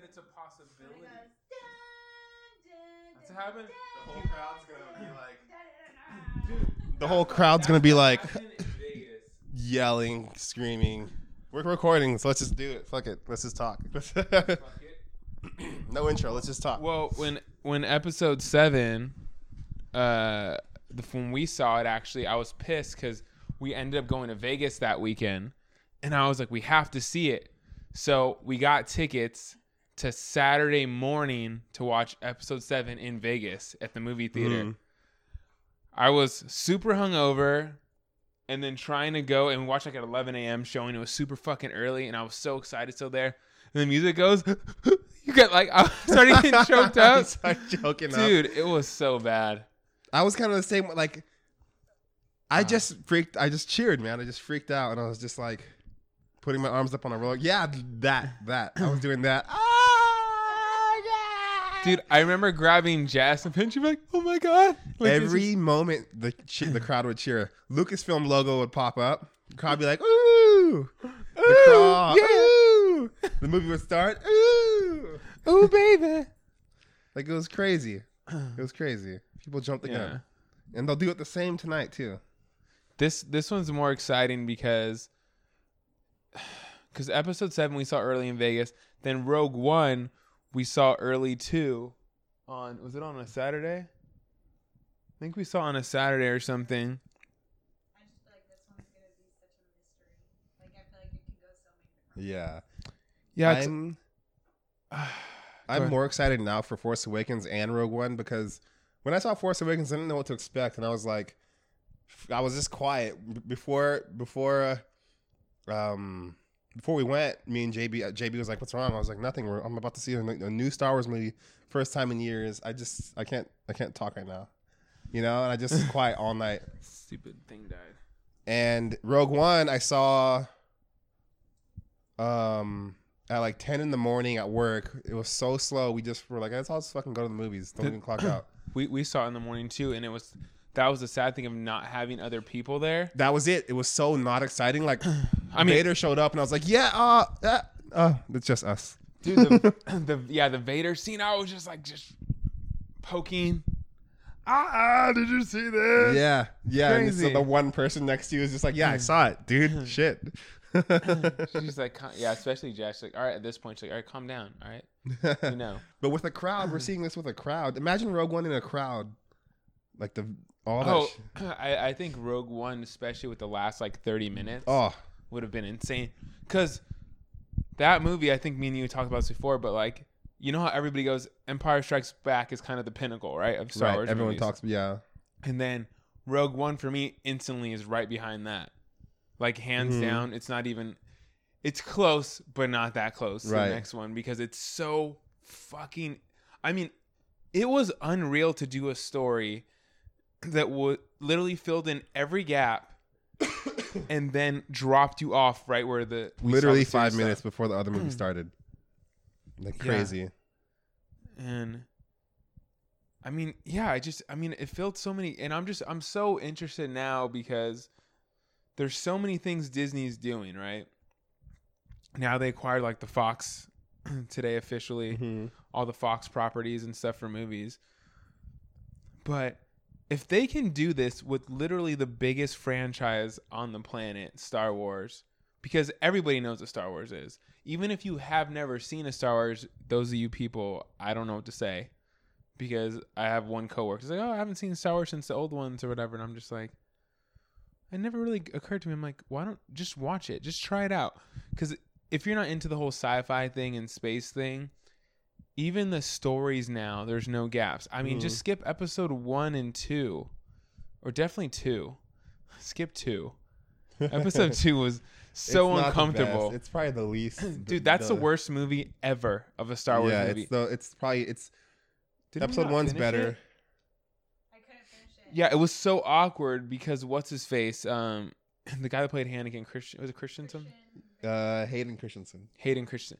that it's a possibility. When it goes, dun, dun, That's dun, happened. The whole crowd's gonna be like- dun, dun, dun. The whole crowd's gonna be like That's what happened in Vegas. yelling, screaming. We're recording, so let's just do it. Fuck it. Let's just talk. No intro. Let's just talk. Well, when when episode seven, uh, the when we saw it, actually, I was pissed because we ended up going to Vegas that weekend, and I was like, we have to see it. So we got tickets to Saturday morning to watch episode seven in Vegas at the movie theater. Mhm. I was super hungover and then trying to go and watch like at 11 a.m. showing. It was super fucking early and I was so excited still there. And the music goes, you get like, I started getting choked up. joking up. Dude, it was so bad. I was kind of the same. Like, I Uh. just freaked. I just cheered, man. I just freaked out, and I was just like putting my arms up on a roller. Yeah, that, that. I was doing that. Ah. Dude, I remember grabbing Jess and Pinch and be like, oh my God. Like, Every moment the che- the crowd would cheer. Lucasfilm logo would pop up. The crowd would be like, ooh. The Ooh, crowd, yeah. ooh. The movie would start. Ooh. just- oh, baby. Like it was crazy. It was crazy. People jumped the Yeah. gun. And they'll do it the same tonight too. This this one's more exciting because because episode seven we saw early in Vegas. Then Rogue One we saw early too. On was it on a Saturday? I think we saw on a Saturday or something. I just feel like this one's gonna be such a mystery. Like I feel like it could go so many. different Yeah. Yeah, I'm I'm more excited now for Force Awakens and Rogue One because when I saw Force Awakens, I didn't know what to expect, and I was like, I was just quiet before before uh, um before we went. Me and JB, uh, JB was like, "What's wrong?" I was like, "Nothing. We're, I'm about to see a, a new Star Wars movie, first time in years. I just I can't I can't talk right now, you know." And I just quiet all night. stupid thing died. And Rogue One, I saw um at like ten in the morning at work. It was so slow. We just were like, let's all just fucking go to the movies. Don't even clock out. We we saw it in the morning too, and it was that was the sad thing of not having other people there. That was it. It was so not exciting. Like I mean, Vader showed up and I was like, yeah, uh, uh, uh it's just us. dude, the, the yeah the Vader scene, I was just like just poking. Ah, did you see this? Yeah, yeah. And so the one person next to you is just like, yeah, I saw it, dude. Shit. She's like, yeah, especially Jess. Like, all right, at this point, she's like, all right, calm down. All right, you know. But with a crowd, we're seeing this with a crowd. Imagine Rogue One in a crowd, like the all that. Oh, sh- I, I think Rogue One, especially with the last like 30 minutes, oh, would have been insane. Because that movie, I think me and you talked about this before, but like, you know how everybody goes, Empire Strikes Back is kind of the pinnacle, right? Of Star right. Wars. Everyone movies. talks. Yeah. And then Rogue One for me instantly is right behind that. Like, hands Mhm. down, it's not even, it's close, but not that close to Right. the next one because it's so fucking, I mean, it was unreal to do a story that would literally filled in every gap and then dropped you off right where the Literally five minutes stuff. before the other movie started. Like Yeah. crazy. and I mean, yeah, I just I mean, it filled so many and I'm just I'm so interested now because there's so many things Disney's doing, right? Now they acquired like the Fox today officially, Mhm. all the Fox properties and stuff for movies. But if they can do this with literally the biggest franchise on the planet, Star Wars, because everybody knows what Star Wars is. Even if you have never seen a Star Wars, those of you people, I don't know what to say. Because I have one coworker who's like, Oh, I haven't seen Star Wars since the old ones or whatever. And I'm just like, it never really occurred to me. I'm like, why don't just watch it? Just try it out. Because if you're not into the whole sci-fi thing and space thing, even the stories now, there's no gaps. I mean, just Mhm. skip episode one and two, or definitely two. Skip two. Episode two was so It's uncomfortable. It's probably the least. dude. That's the, worst movie ever of a Star Wars yeah, movie. it's the it's probably it's Did we episode one's better. it? I couldn't finish it. Yeah, it was so awkward because what's his face? Um, the guy that played Anakin, Christian was it Christensen? Christian. Uh, Hayden Christensen. Hayden Christensen,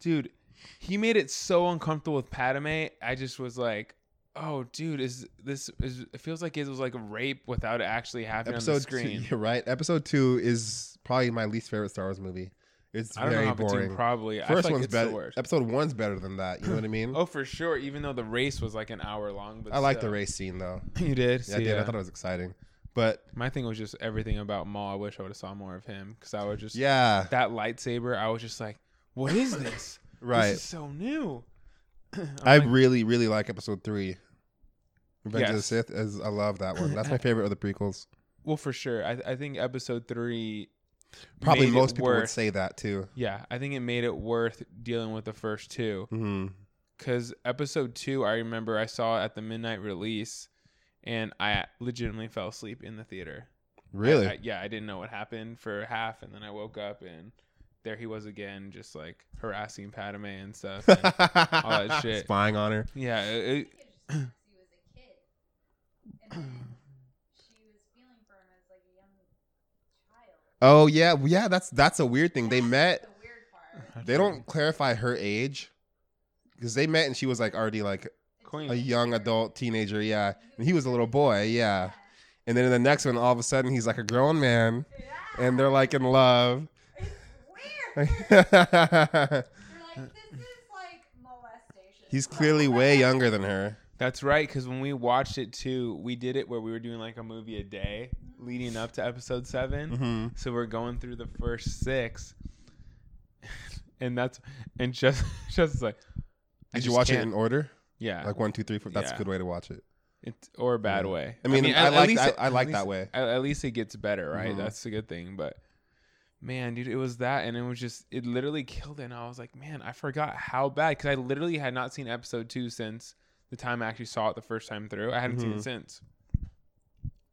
dude, he made it so uncomfortable with Padme. I just was like, oh, dude, is this is? It feels like it was like a rape without it actually happening on the Episode two, you're right. Episode two is probably my least favorite Star Wars movie. It's I don't know very Batum boring. probably. I First like one's better. Episode one's better than that. You know what I mean? Oh, for sure. Even though the race was like an hour long, but I like the race scene though. You did. Yeah, I See, did. I thought it was exciting. But My thing was just everything about Maul. I wish I would have saw more of him because I was just yeah, that lightsaber. I was just like, what is this? right. This is so new. I'm like, really, really like episode three. Revenge of the Sith. Is, I love that one. That's my favorite of the prequels. well, for sure. I, I think episode three. Probably most people would say that too. Yeah, I think it made it worth dealing with the first two. Mm-hmm. because episode two, I remember I saw it at the midnight release, and I legitimately fell asleep in the theater. Really? I- I- yeah, I didn't know what happened for half, and then I woke up and there he was again, just like harassing Padme and stuff. and- all that shit. Spying on her. yeah, it, I think it's just because he was a kid. And then she was feeling for him as like a young child. Oh yeah, yeah. That's that's a weird thing. They met. The weird part. They don't clarify her age because they met and she was like already like Queen. a young adult teenager. Yeah, and he was a little boy. Yeah, and then in the next one, all of a sudden, he's like a grown man, and they're like in love. It's weird. You're like, this is like molestation. he's clearly way younger than her. that's right. Because when we watched it too, we did it where we were doing like a movie a day leading up to episode 7 hmm So we're going through the first six, and that's and just just like. I Did you watch it can't- in order? Yeah, Like one, two, three, four. That's Yeah. a good way to watch it. It's or a bad Yeah. way. I mean, I, at- at like least that. I like that way. At, at least it gets better, right? Mhm. That's a good thing. But man, dude, it was that, and it was just it literally killed it. And I was like, man, I forgot how bad because I literally had not seen episode two since the time I actually saw it the first time through. I hadn't seen Mhm. it since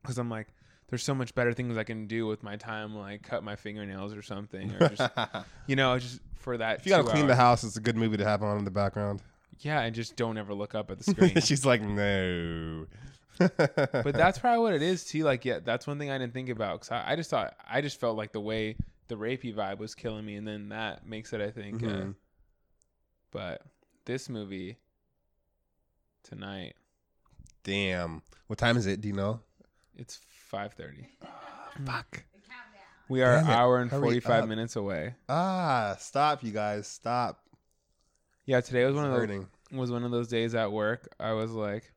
because I'm like, there's so much better things I can do with my time, like cut my fingernails or something, or just you know, just for that. if you gotta clean the house, it's a good movie to have on in the background. yeah, and just don't ever look up at the screen. She's like, no. but that's probably what it is too. Like, yeah, that's one thing I didn't think about because I, I just thought I just felt like the way the rapey vibe was killing me, and then that makes it. I think. Uh, Mhm. but this movie tonight, Damn. What time is it? Do you know? it's five thirty. Fuck. We are an hour and Hurry forty five up. minutes away. Ah, stop, you guys. Stop. Yeah, today was one It's of those was one of those days at work. I was like,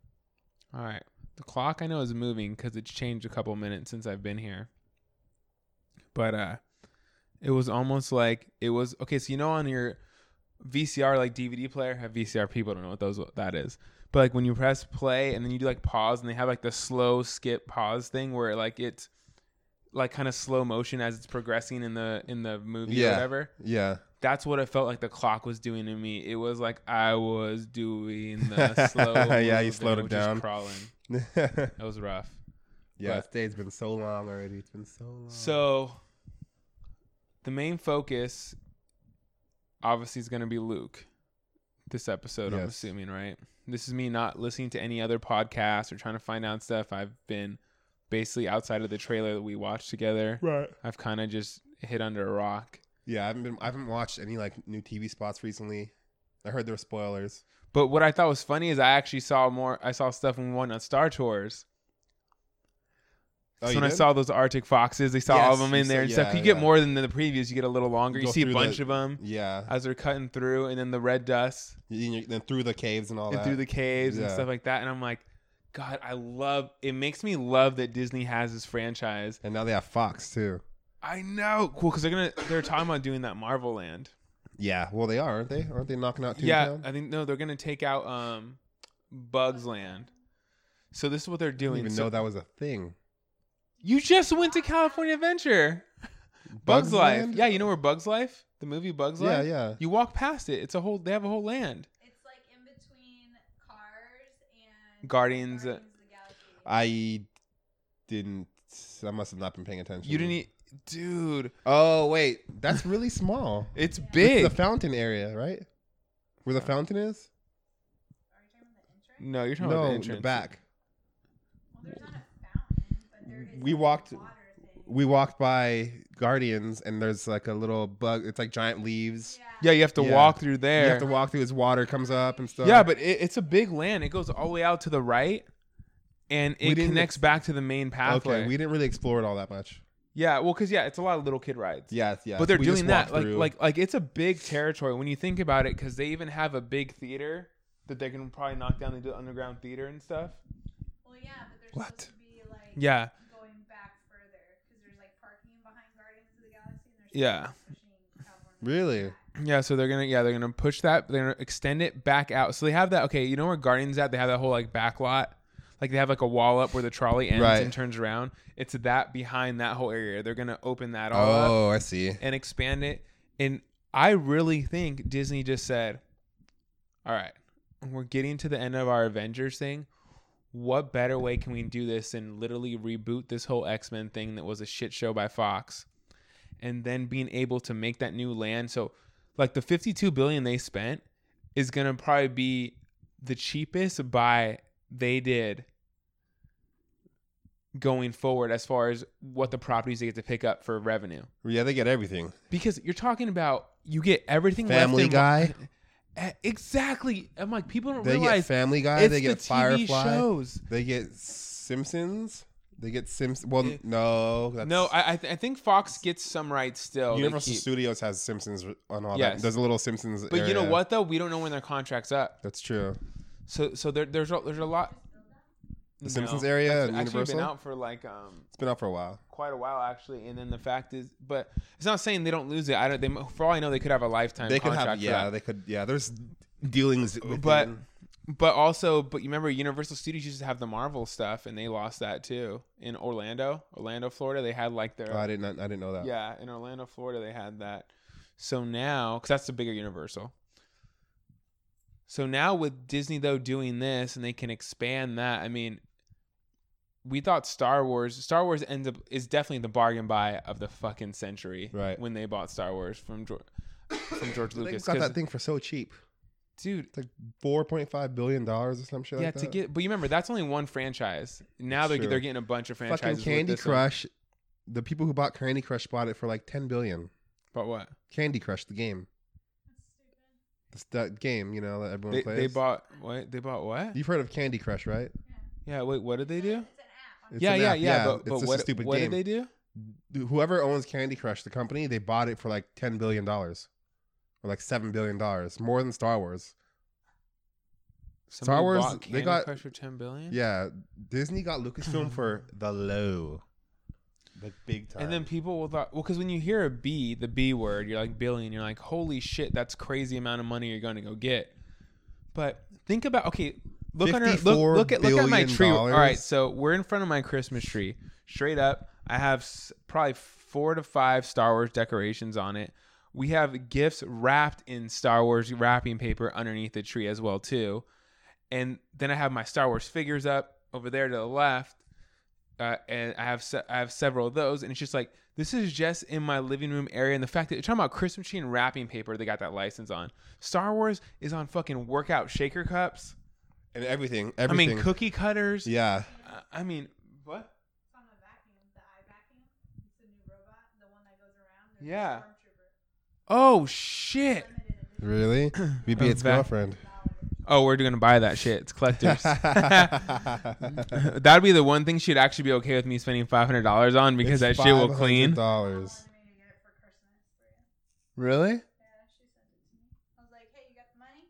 all right, the clock I know is moving because it's changed a couple minutes since I've been here. But uh, it was almost like it was okay. So you know, on your VCR like DVD player, have VCR people don't know what those that is. But like when you press play and then you do like pause and they have like the slow skip pause thing where like it's like kind of slow motion as it's progressing in the in the movie or whatever Yeah. that's what it felt like the clock was doing to me. It was like I was doing the slow. Yeah, you slowed it down. Crawling. That was rough. Yeah, But- this day's been so long already. It's been so long. So the main focus obviously is going to be Luke. This episode, I'm assuming, right? This is me not listening to any other podcasts or trying to find out stuff. I've been basically outside of the trailer that we watched together. right. I've kind of just hit under a rock. Yeah, I haven't been. I haven't watched any like new TV spots recently. I heard there were spoilers. But what I thought was funny is I actually saw more. I saw stuff when we went on Star Tours. Oh, so you when I saw those Arctic foxes, they saw all of them you in there and stuff. yeah, You get yeah. more than the previews. You get a little longer. You Go see a bunch the- of them Yeah, as they're cutting through, and then the red dust You- you- then through the caves and all and that. through the caves and stuff like that. And I'm like, God, I love. It makes me love that Disney has this franchise. and now they have Fox too. I know, cool, because they're gonna. They're talking about doing that Marvel Land. Yeah, well they are, aren't they? Aren't they knocking out Toontown? Yeah, I think no, they're gonna take out um, Bugs Land. So this is what they're I didn't doing. even So- know that was a thing. You just went to California Adventure. Bugs, Life. Land? Yeah, you know where Bugs Life? The movie Bugs Yeah, Life? yeah. Yeah. You walk past it. It's a whole they have a whole land. It's like in between Cars and Guardians, uh, of the Galaxy. I didn't. I must have not been paying attention. You didn't eat Dude, Oh wait, that's really small. it's It's big. the fountain area, right? Where the fountain is? Are you talking about the entrance? no, you're talking about No, the the entrance. back. Well, there's not a fountain, but there is We like, walked- We walked by Guardians, and there's like a little bug. It's like giant leaves. Yeah, you have to Yeah. walk through there. You have to walk through. His water comes up and stuff. yeah, but it, it's a big land. It goes all the way out to the right, and it didn't connects back to the main pathway. okay, we didn't really explore it all that much. Yeah, well, because yeah, it's a lot of little kid rides. Yeah, yeah. but they're we just doing that walked like through. like like it's a big territory when you think about it because they even have a big theater that they can probably knock down. They do underground theater and stuff. Well, yeah, but there's What? supposed to be like Yeah, going back further because there's like parking behind Guardians of the Galaxy. And there's Yeah. Really? yeah. So they're gonna yeah they're gonna push that. They're gonna extend it back out. So they have that. Okay, you know where Guardians at? They have that whole like back lot. Like they have like a wall up where the trolley ends Right. and turns around. It's that behind that whole area. They're gonna open that all up. Oh, I see. and expand it. And I really think Disney just said, "All right, we're getting to the end of our Avengers thing. What better way can we do this and literally reboot this whole X Men thing that was a shit show by Fox, and then being able to make that new land? So, like the fifty-two billion they spent is gonna probably be the cheapest buy they did." Going forward, as far as what the properties they get to pick up for revenue Yeah, they get everything. because you're talking about you get everything Family Guy. Eh, Exactly. I'm like people don't They get realize Family Guy. They get the TV Firefly. shows. They get Simpsons. They get Simpsons. Well, Yeah. no. No, I I, th- I think Fox gets some rights still. Universal Studios has Simpsons on all Yes. that. There's a little Simpsons. but you know what though? We don't know when their contract's up. That's true. So so there, there's a, there's a lot. The Simpsons area actually Universal? been out for like um It's been out for a while. quite a while actually, and then the fact is, but it's not saying they don't lose it. I don't. They for all I know, they could have a lifetime. They could have. Yeah, they could. Yeah, there's dealings. within- but also but you remember universal studios used to have the marvel stuff and they lost that too in orlando orlando florida they had like their Oh, I didn't. I didn't know that. yeah in orlando florida they had that so now because that's the bigger universal so now with disney though doing this and they can expand that i mean we thought star wars star wars ends up is definitely the bargain buy of the fucking century Right. when they bought star wars from george from george Lucas, got that thing for so cheap. Dude It's like four point five billion dollars or some shit yeah, like that. to get, but you remember that's only one franchise. Now they're True. they're getting a bunch of franchises. fucking with Candy this one. Crush. The people who bought Candy Crush bought it for like ten billion. But what? Candy Crush, the game. It's that game, you know, that everyone They, plays. they bought what? They bought what? You've heard of Candy Crush, right? Yeah. Wait. What did they do? It's an app. Yeah, an yeah, app. yeah. But, it's but just what? a stupid what game. did they do? Whoever owns Candy Crush, the company, they bought it for like ten billion dollars, or like seven billion dollars, more than Star Wars. Somebody Wars, bought they Candy got- Crush for ten billion. Yeah, Disney got Lucasfilm for the low, the big time. And then people will thought well, because when you hear a B, the B word, you're like billion. You're like, holy shit, that's crazy amount of money you're going to go get. But think about okay, look under look look at look at my tree. All right, so we're in front of my Christmas tree. Straight up, I have s- probably four to five Star Wars decorations on it. We have gifts wrapped in Star Wars wrapping paper underneath the tree as well too. And then I have my Star Wars figures up over there to the left, uh, and I have se- I have several of those, and it's just like this is just in my living room area, and the fact that you're talking about Christmas tree and wrapping paper, they got that license on. Star Wars is on fucking workout shaker cups. and everything, Everything. I mean cookie cutters. yeah, Uh, I mean what? It's on the vacuum, the eye vacuum. It's the new robot, the one that goes around. There's a Yeah. Stormtrooper. Oh shit! Really. BB-8's girlfriend. Oh, we're gonna buy that shit. It's collectors. That'd be the one thing she'd actually be okay with me spending five hundred dollars on because that shit will clean. Dollars. Wanted me to get it for Christmas for you. Really? Yeah, she sent it to me. I was like, hey, you got the money?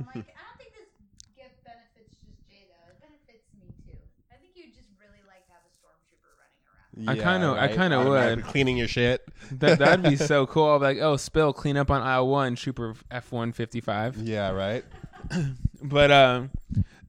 I'm like, I don't think this gift benefits just Jay though. It benefits me too. I think you'd just really like to have a stormtrooper running around. I kinda- I kinda would. Cleaning your shit. That that'd be so cool. I'll be like, oh, spill, clean up on aisle one, Trooper F one fifty five. Yeah, right. But um,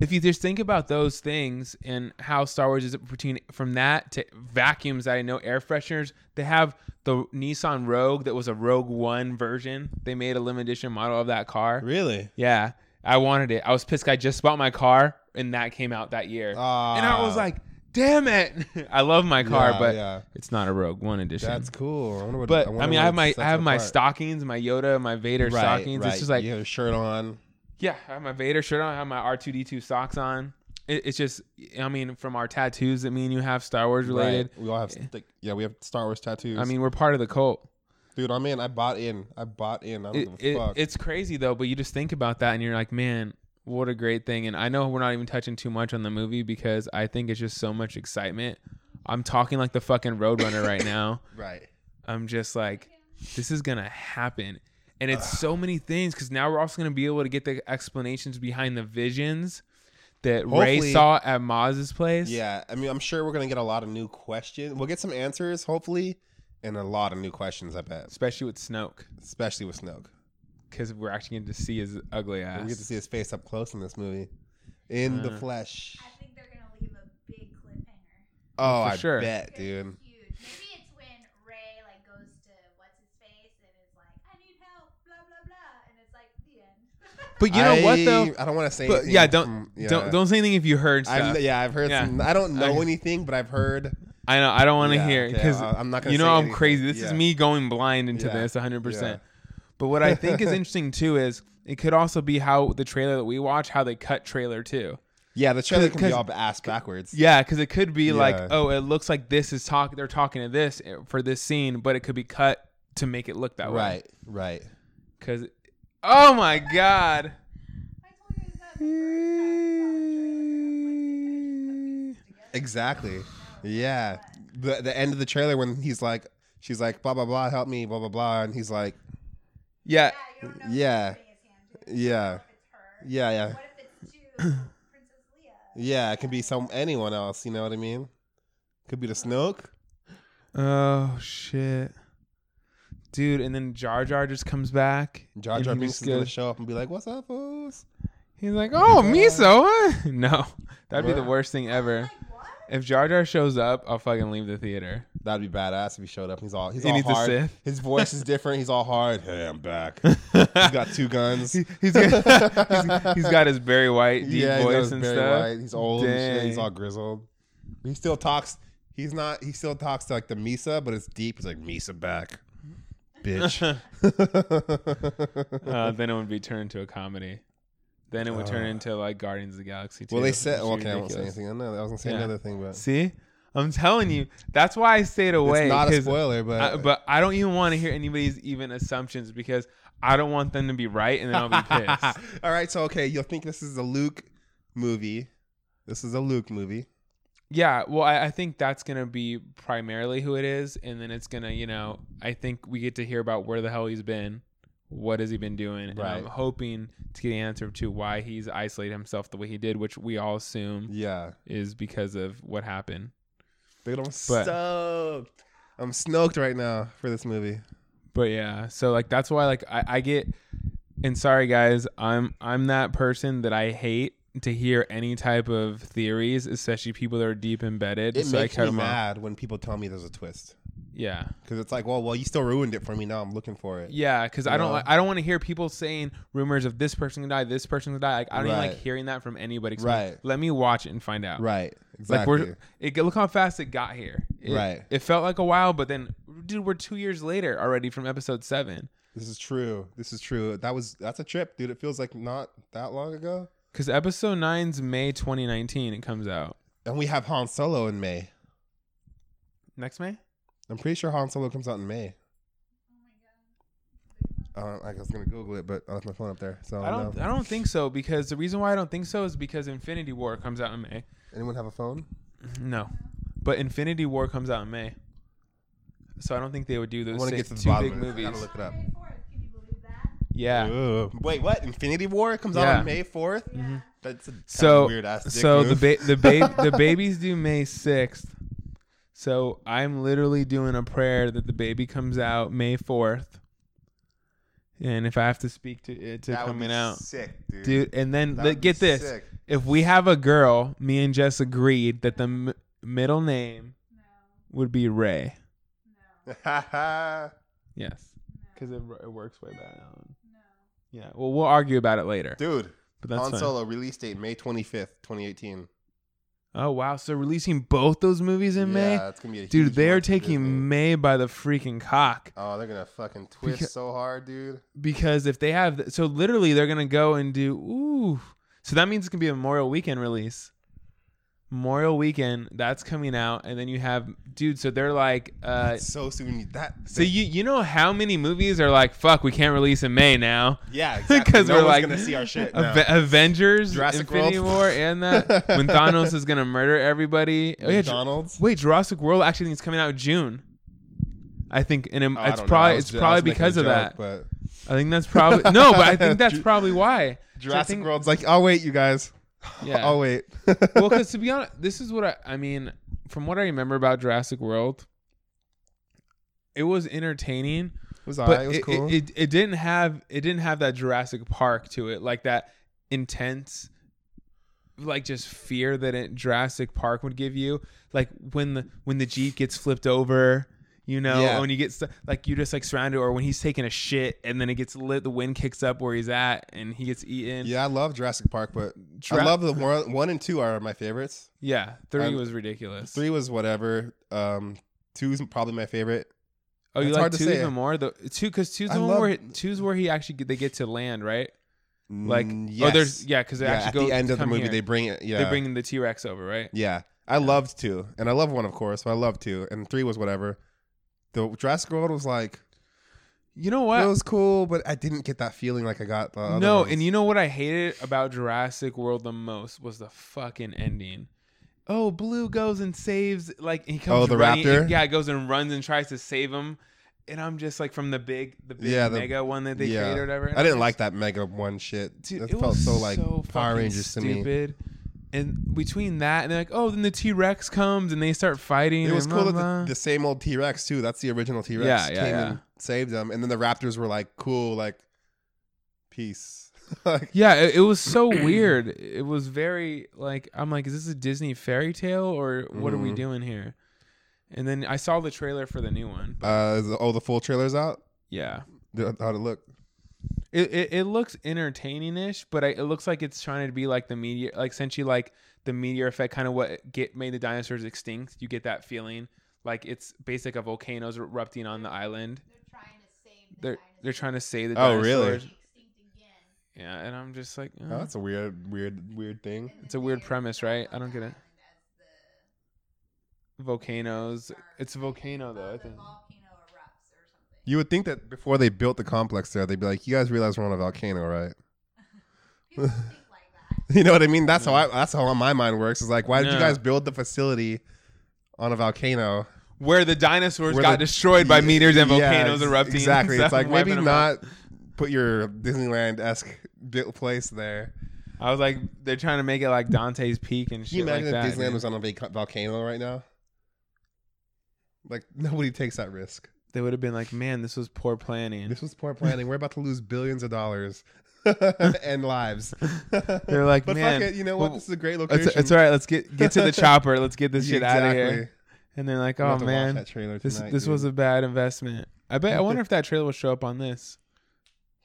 if you just think about those things and how Star Wars is between from that to vacuums that I know air fresheners, they have the Nissan Rogue that was a Rogue One version. They made a limited edition model of that car. Really? Yeah, I wanted it. I was pissed. I just bought my car and that came out that year, and I was Ah, like, damn it! I love my car, yeah, but yeah. it's not a Rogue One edition. That's cool. I wonder what, but I, wonder mean, what I have my sets I have it my apart. stockings, my Yoda, my Vader right, stockings. Right. It's just like you have a shirt on. yeah, I have my Vader shirt on. I have my R two D two socks on. It, it's just, I mean, from our tattoos that me and you have Star Wars related. Right. We all have like, yeah, we have Star Wars tattoos. I mean, we're part of the cult. dude, I'm in. I bought in. I bought in. I don't It, give a it, fuck. it's crazy though, but you just think about that and you're like, man, what a great thing. And I know we're not even touching too much on the movie because I think it's just so much excitement I'm talking like the fucking Roadrunner right now. Right. I'm just like, this is gonna happen, and it's so many things because now we're also gonna be able to get the explanations behind the visions that Rey saw at Maz's place. Yeah, I mean, I'm sure we're gonna get a lot of new questions. We'll get some answers, hopefully, and a lot of new questions. I bet, especially with Snoke, especially with Snoke. Because we're actually getting to see his ugly ass. We get to see his face up close in this movie, in the Uh. flesh. I think they're gonna leave a big cliffhanger. Oh, for I sure. bet, 'Cause dude. Huge. Maybe it's when Rey like goes to what's his face and is like, I need help, blah blah blah, and it's like the end. But you know what though? I don't want to say. But anything yeah, don't from- yeah. don't don't say anything if you heard stuff. I've, yeah, I've heard. Yeah. Some, I don't know Okay. anything, but I've heard. I know I don't want to Yeah, hear okay, because I- I'm not gonna you know say I'm anything. crazy. This is Yeah. me going blind into Yeah. this 100. percent Yeah. But what I think is interesting too is it could also be how the trailer that we watch how they cut trailer too. Yeah, the trailer can be all ass backwards. Yeah, because it could be like, oh, it looks like this is talk. They're talking to this eh, for this scene, but it could be cut to make it look that way. Right, right. Because, oh my god. I told you that the first time I saw the trailer. I'm like, they just put these together. Exactly. Yeah. The the end of the trailer when he's like, she's like, blah blah blah, help me, blah blah blah, and he's like, Yeah, Yeah, you Yeah. who's putting his hand to. You don't Yeah. know if it's her. yeah, yeah, What if it's to Princess Leia? yeah. It could be some anyone else. You know what I mean? Could be the Snoke. Oh shit, dude! And then Jar Jar just comes back. Jar Jar he Binks is gonna show up and be like, "What's up, foes?" He's like, "Oh, miso." Huh? No, that'd be the worst thing ever. If Jar Jar shows up, I'll fucking leave the theater. That'd be badass if he showed up. He's all he's He all needs a hard. Sith. His voice is different. He's all hard. Hey, I'm back. he's got two guns. He- he's got he's, he's got his Barry White deep yeah, voice and very stuff. white. He's old. And shit. He's all grizzled. He still talks. He's not. He still talks to like the Misa, but it's deep. He's like Misa back, bitch. uh, then it would be turned to a comedy. Then it would turn Uh. into like Guardians of the Galaxy. Well, they said. which would be Okay, I won't say ridiculous. anything. I know. I was gonna say Yeah. another thing, but See, I'm telling you, that's why I stayed away. it's not a 'cause spoiler. But I, but I don't even want to hear anybody's even assumptions because I don't want them to be right and then I'll be pissed. All right, so okay, you'll think this is a Luke movie. This is a Luke movie. Yeah, well, I, I think that's gonna be primarily who it is, and then it's gonna, you know, I think we get to hear about where the hell he's been, what has he been doing, and I'm hoping to get the answer to why he's isolated himself the way he did, which we all assume Yeah, is because of what happened. dude, I'm But- stoked. I'm stoked right now for this movie. But yeah, so like that's why like I, I get, and sorry guys, I'm I'm that person that I hate to hear any type of theories, especially people that are deep embedded. It so I makes me mad when people tell me there's a twist Yeah. because it's like, well, well, you still ruined it for me. Now I'm looking for it. Yeah, because I don't like, I don't want to hear people saying rumors of this person gonna die, this person gonna die. Like I don't even Right. like hearing that from anybody. Right. Let me watch it and find out. Right. Exactly. Like we're it look how fast it got here. It, Right. It felt like a while, but then dude, we're two years later already from episode seven. this is true. This is true. That was that's a trip, dude. It feels like not that long ago. Because episode nine's May 2019. It comes out And we have Han Solo in May. next May. I'm pretty sure Han Solo comes out in May. Oh my god. Uh, I was gonna Google it, but I left my phone up there. So I don't. no. I don't think so because the reason why I don't think so is because Infinity War comes out in May. Anyone have a phone? No, but Infinity War comes out in May. So I don't think they would do I those want to get to the two big of. I movies. gotta look it up. May 4th, Can you believe that? Yeah. Ugh. Wait, what? Infinity War comes out Yeah. on May fourth. Yeah. That's a So- weird ass. So the ba- the ba- the babies do May sixth. So I'm literally doing a prayer that the baby comes out May fourth. And if I have to speak to it to coming out, sick, dude. dude, and then That the, would get this: sick. if we have a girl, me and Jess agreed that the m- middle name No. would be Ray. No. Yes, No. because it, it works way better. now. No. Yeah, well, we'll argue about it later. dude. But that's Han fine. Solo release date May twenty fifth, twenty eighteen. Oh wow! So releasing both those movies in May, Yeah, it's gonna be a dude. They are taking May by the freaking cock. Oh, they're gonna fucking twist Because- so hard, dude. because if they have so literally they're gonna go and do ooh so that means it's gonna be a memorial weekend release Memorial Weekend. That's coming out, and then you have dude. So they're like, uh, so soon that so you you know how many movies are like, fuck, we can't release in May now. yeah exactly. 'Cause no we're one's like, gonna see our shit. now. Ave- Avengers, Jurassic Infinity World. War, and that when Thanos is gonna murder everybody. Oh yeah, Ju- McDonald's. wait, Jurassic World actually think it's coming out in June. I think, and it- Oh, I it's don't know. I probably was it's ju- I probably was making a because of joke, that. But I think that's probably no, but I think that's Ju- probably why. So I Jurassic think- World's like, oh wait, you guys. Yeah. Oh wait. well, because to be honest, this is what I, I mean. From what I remember about Jurassic World, it was entertaining, it was but alright. It was it, cool. it, it, it didn't have it didn't have that Jurassic Park to it, like that intense, like just fear that it, Jurassic Park would give you. Like when the when the jeep gets flipped over. You know, Yeah. when you get st- like you just like surrounded, or when he's taking a shit and then it gets lit, the wind kicks up where he's at and he gets eaten. yeah, I love Jurassic Park, but I love the one, one and two are my favorites. yeah. Three I- was ridiculous. Three was whatever. Um, two's probably my favorite. Oh, you It's like two say. even more? The two because two's I one love- where two's where he actually get, they get to land, right? Like Mm, oh, there's yes. yeah, because yeah, actually at go the end of the movie here. they bring it. Yeah, they bring the T Rex over, right? yeah. I loved two, and I love one, of course. But I loved two, and three was whatever. The Jurassic World was like You know what? it was cool, but I didn't get that feeling like I got the other no, ones. and you know what I hated about Jurassic World the most was the fucking ending. Oh, Blue goes and saves like he comes. Oh, the running, raptor? and- yeah, goes and runs and tries to save him, and I'm just like from the big, the big Yeah, the- mega one that they yeah. created or whatever. I didn't just- like that Mega One shit. Dude, it, it felt was so like so Power Rangers to me. And between that and they're like, oh, then the T Rex comes and they start fighting. It was cool blah, that the, the same old T Rex too. That's the original T Rex. Yeah, yeah, came yeah. and saved them, and then the Raptors were like cool, like peace. like yeah, it, it was so weird. It was very like I'm like, is this a Disney fairy tale or what are we Mhm. doing here? And then I saw the trailer for the new one. uh, is the, oh, the full trailer's out. Yeah, How'd it look? It it, it looks entertaining-ish, but I, it looks like it's trying to be like the meteor, like essentially like the meteor effect, kind of what get made the dinosaurs extinct. You get that feeling, like it's basic of volcanoes erupting on the island. They're trying to save the They're they're trying to save the Oh, dinosaurs. really? extinct again. Yeah, and I'm just like, Oh, uh, that's a weird, weird, weird thing. It's a weird premise, right? I don't get it. volcanoes. It's a volcano though. I The think. volcano erupts or something. You would think that before they built the complex there, they'd be like, "You guys realize we're on a volcano, right?" Like that. You know what I mean? That's how I, that's how my mind works. Is like, why did you guys build the facility on a volcano? Where the dinosaurs Where got the- destroyed by meteors and volcanoes ex- erupting. Exactly. and It's like maybe wiping them out. not put your Disneyland esque built place there. I was like, they're trying to make it like Dante's Peak and Can you shit like imagine that. if Disneyland man. was on a vac- volcano right now? Like nobody takes that risk. They would have been like, man, this was poor planning. This was poor planning. We're about to lose billions of dollars and lives. They're like, but man, fuck it. You know what? well, this is a great location. It's, it's all right. Let's get get to the chopper. Let's get this shit out of here. And they're like, oh have to watch man, this this dude. was a bad investment. I bet. I wonder if that trailer will show up on this.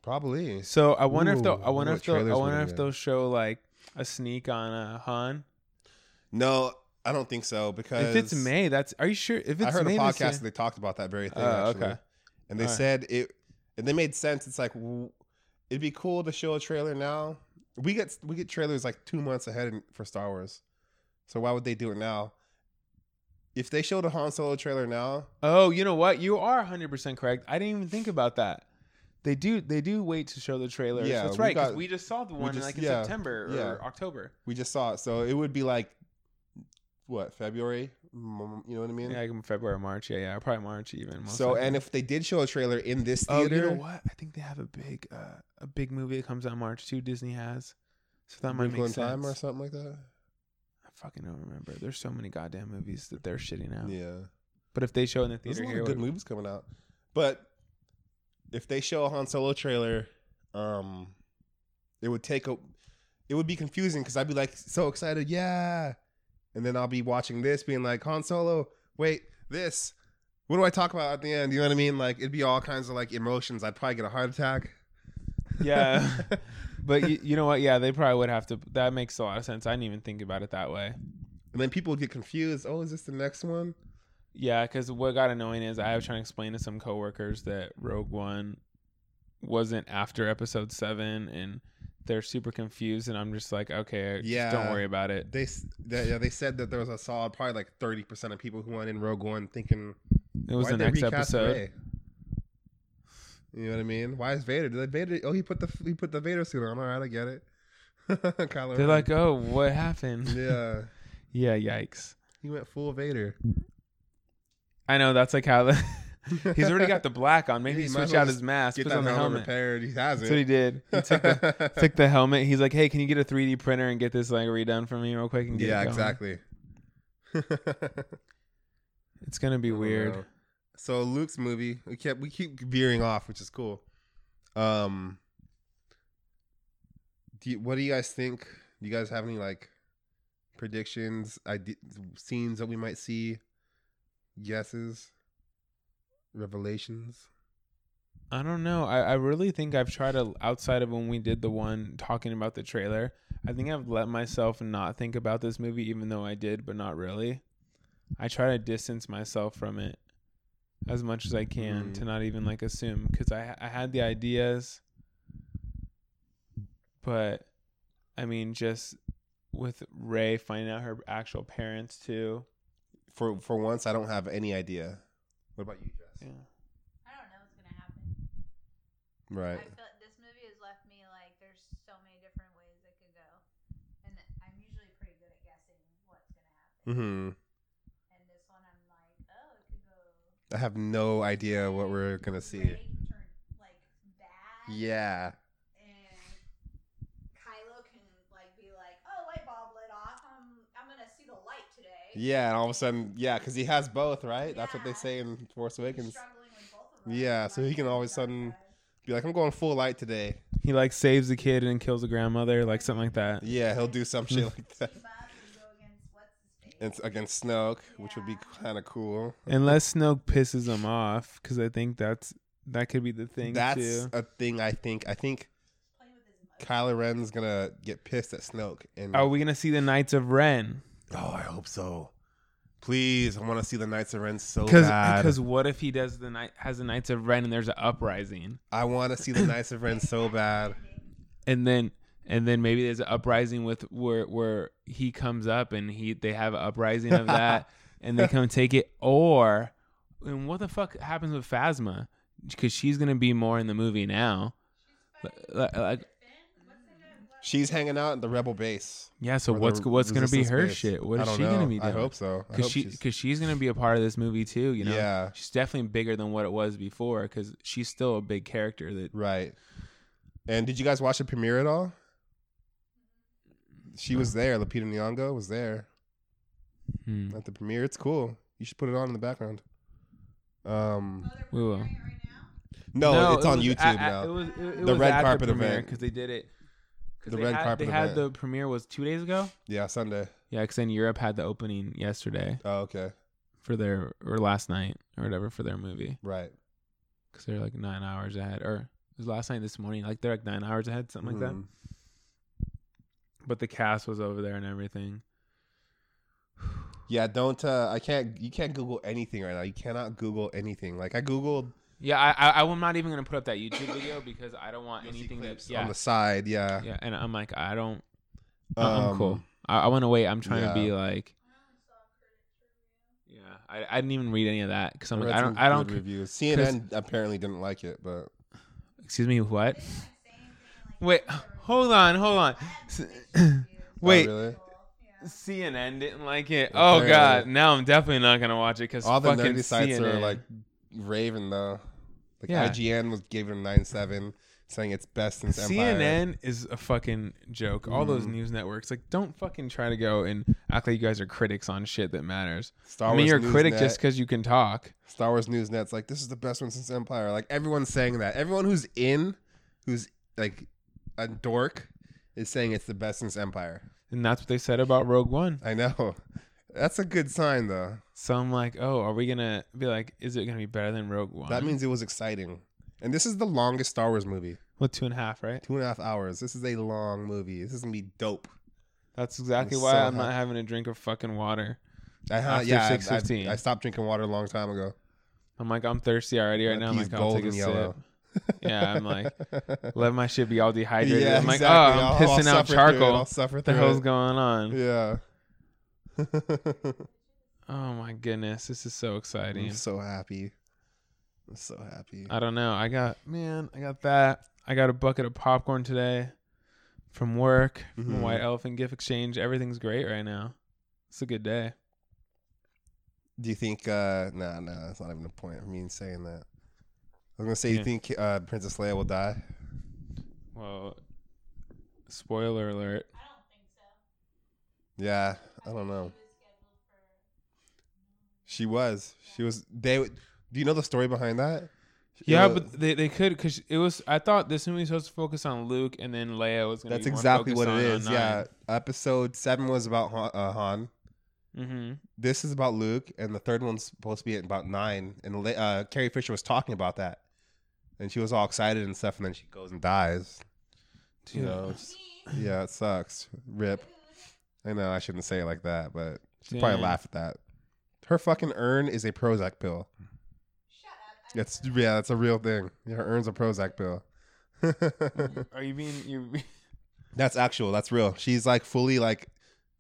probably. So I wonder if they'll. I wonder if they'll. I wonder if they'll show like a sneak on uh, Han. No, I don't think so because If it's May, that's. Are you sure? If it's I heard May a podcast they talked about that very thing. Oh, actually. okay. And they Alright. said it, and they made sense. It's like it'd be cool to show a trailer now. We get we get trailers like two months ahead in, for Star Wars, so why would they do it now? If they showed a Han Solo trailer now, Oh, you know what? You are 100 percent correct. I didn't even think about that. They do. They do wait to show the trailers. Yeah, that's right. Because got- we just saw the one just- like in yeah, September or yeah. October. we just saw it, so it would be like what February? You know what I mean? Yeah, like February, March. Yeah, yeah, probably March even. most so, likely. and if they did show a trailer in this oh, theater, you know what? I think they have a big, uh, a big movie that comes out March too. Disney has, so that might make in Time sense. or something like that. I fucking don't remember. There's so many goddamn movies that they're shitting out. Yeah. But if they show in the There's theater a lot here, of good movies coming out. But if they show a Han Solo trailer, um, it would take a, it would be confusing because I'd be like so excited, yeah, and then I'll be watching this, being like Han Solo, wait, this, what do I talk about at the end? You know what I mean? Like it'd be all kinds of like emotions. I'd probably get a heart attack. Yeah. but you, you know what? Yeah, they probably would have to. That makes a lot of sense. I didn't even think about it that way. and then people would get confused. Oh, is this the next one? Yeah, because what got annoying is I was trying to explain to some coworkers that Rogue One wasn't after Episode Seven, and they're super confused, and I'm just like, okay, just Yeah. don't worry about it. They, they yeah they said that there was a solid probably like thirty percent of people who went in Rogue One thinking It was the next episode. Rey? You know what I mean? Why is Vader? Did they Vader? Oh, he put the he put the Vader suit on. All right, I get it. Kylo They're like, oh, what happened? yeah, yeah, yikes. he went full Vader. I know that's like how the, he's already got the black on. Maybe He he well out his mask, Get put that on the helmet, repaired. He has That's what he did. He took the took the helmet. He's like, hey, can you get a 3D printer and get this like redone for me real quick and get yeah, it exactly. It's gonna be weird. know. So Luke's movie, we kept we keep veering off, which is cool. Um, do you, what do you guys think? Do you guys have any like predictions, ide- scenes that we might see? Guesses, revelations. I don't know. I, I really think I've tried to outside of when we did the one talking about the trailer. I think I've let myself not think about this movie, even though I did, but not really. I try to distance myself from it as much as I can Mm. to not even like assume because I I had the ideas, but I mean just with Rey finding out her actual parents too. For for once, I don't have any idea. What about you, Jess? I don't know what's gonna happen. Right. I feel like this movie has left me like there's so many different ways it could go, and I'm usually pretty good at guessing what's gonna happen. Mm-hmm. And this one, I'm like, oh, it could go. I have no idea what we're gonna see. Rey turn like bad. Yeah. And Kylo can like be like, oh, light bulb lit off. I'm I'm gonna see the light today. Yeah, and all of a sudden, yeah, because he has both, right? That's what they say in Force He's Awakens. struggling with both of them. Yeah, so he can all of a sudden be like, I'm going full light today. He like saves the kid and kills the grandmother, like something like that. Yeah, he'll do some shit like that. and against what's. It's against Snoke, which would be kind of cool. Unless Snoke pisses him off, because I think that's that could be the thing That's too. a thing I think. I think Playing with his emotions. Kylo Ren's gonna get pissed at Snoke. And Are we gonna see the Knights of Ren? Oh, I hope so. Please, I want to see the Knights of Ren so Because bad. because what if he does the night has the Knights of Ren and there's an uprising, I want to see the Knights of Ren so bad. and then and then maybe there's an uprising with where where he comes up and he they have an uprising of that and they come take it, or and what the fuck happens with Phasma? Because she's gonna be more in the movie now. Like, like She's hanging out at the Rebel base. yeah, so what's what's gonna be her base. shit? What I is don't she know. gonna be doing? I hope so. Because she she's- because she's gonna be a part of this movie too. You know, Yeah. she's definitely bigger than what it was before because she's still a big character. That Right. And did you guys watch the premiere at all? She was there. Lupita Nyong'o was there Hmm. at the premiere. It's cool. You should put it on in the background. Um, Oh, We will. premiering right no, it's it on was YouTube at- at- now. It was, it, it The was red carpet the premiere event. because they did it. The they red had, carpet They had event. the premiere was two days ago. yeah, Sunday. Yeah, because in Europe had the opening yesterday Oh, okay. for their or last night or whatever for their movie Right. because they're like nine hours ahead or it was last night this morning like they're like nine hours ahead something like that. Mhm. But the cast was over there and everything. Yeah, don't. Uh, I can't. You can't Google anything right now. You cannot Google anything. Like I googled Yeah, I, I I'm not even gonna put up that YouTube video because I don't want You'll anything that clips yeah on the side. Yeah. yeah and I'm like I don't I- I'm cool. Um, I, I want to wait. I'm trying to be like yeah. I, I didn't even read any of that because I'm like I don't I don't good reviews. CNN apparently didn't like it, but excuse me what now. They didn't say anything, like, wait hold on hold on wait Oh, really? CNN didn't like it oh god now I'm definitely not gonna watch it because all the fucking nerdy sites CNN. are like raving though. Like Yeah. IGN was gave it a nine seven, saying it's best since Empire. CNN is a fucking joke. All those Mhm. news networks, like, don't fucking try to go and act like you guys are critics on shit that matters. Star I mean, you're a critic Net- just because you can talk. Star Wars News Net's like this is the best one since Empire. Like everyone's saying that. Everyone who's in, who's like a dork, is saying it's the best since Empire. And that's what they said about Rogue One. I know. That's a good sign though. So I'm like, oh, are we gonna be like, is it gonna be better than Rogue One? That means it was exciting. And this is the longest Star Wars movie. what two and a half, right? Two and a half hours. This is a long movie. This is gonna be dope. That's exactly I'm why so I'm not having a drink of fucking water. I ha- After yeah, I- 6:15. I, I stopped drinking water a long time ago. I'm like, I'm thirsty already right now. I'm like, I'll take a yellow. Yeah, I'm like, let my shit be all dehydrated. Yeah, I'm like, exactly. oh, I'm I'll- I'll pissing out through it. charcoal. I'll What the hell's going on? Yeah. Oh my goodness, this is so exciting. I'm so happy. I'm so happy. I don't know. I got man, I got that. I got a bucket of popcorn today from work. From Mhm. White Elephant Gift Exchange. Everything's great right now. It's a good day. Do you think? uh Nah, nah. That's not even the point of me saying that. I was gonna say, Yeah. you think uh Princess Leia will die? Well, spoiler alert. I don't think so. Yeah, I don't know. She was. She was. They. would- Do you know the story behind that? Yeah, Uh, but they, they could because it was. I thought this movie was supposed to focus on Luke, and then Leia was going to. that's exactly what it is. Yeah, episode seven was about Han. Uh, Han. Mm-hmm. This is about Luke, and the third one's supposed to be at about nine. And uh, Carrie Fisher was talking about that, and she was all excited and stuff, and then she goes and dies. You know, yeah, it sucks. Rip. I know I shouldn't say it like that, but she'd probably Damn. laugh at that. Her fucking urn is a Prozac pill. Shut up. I It's yeah, that's a real thing. Her urn's a Prozac pill. Are you being you? that's actual. That's real. She's like fully like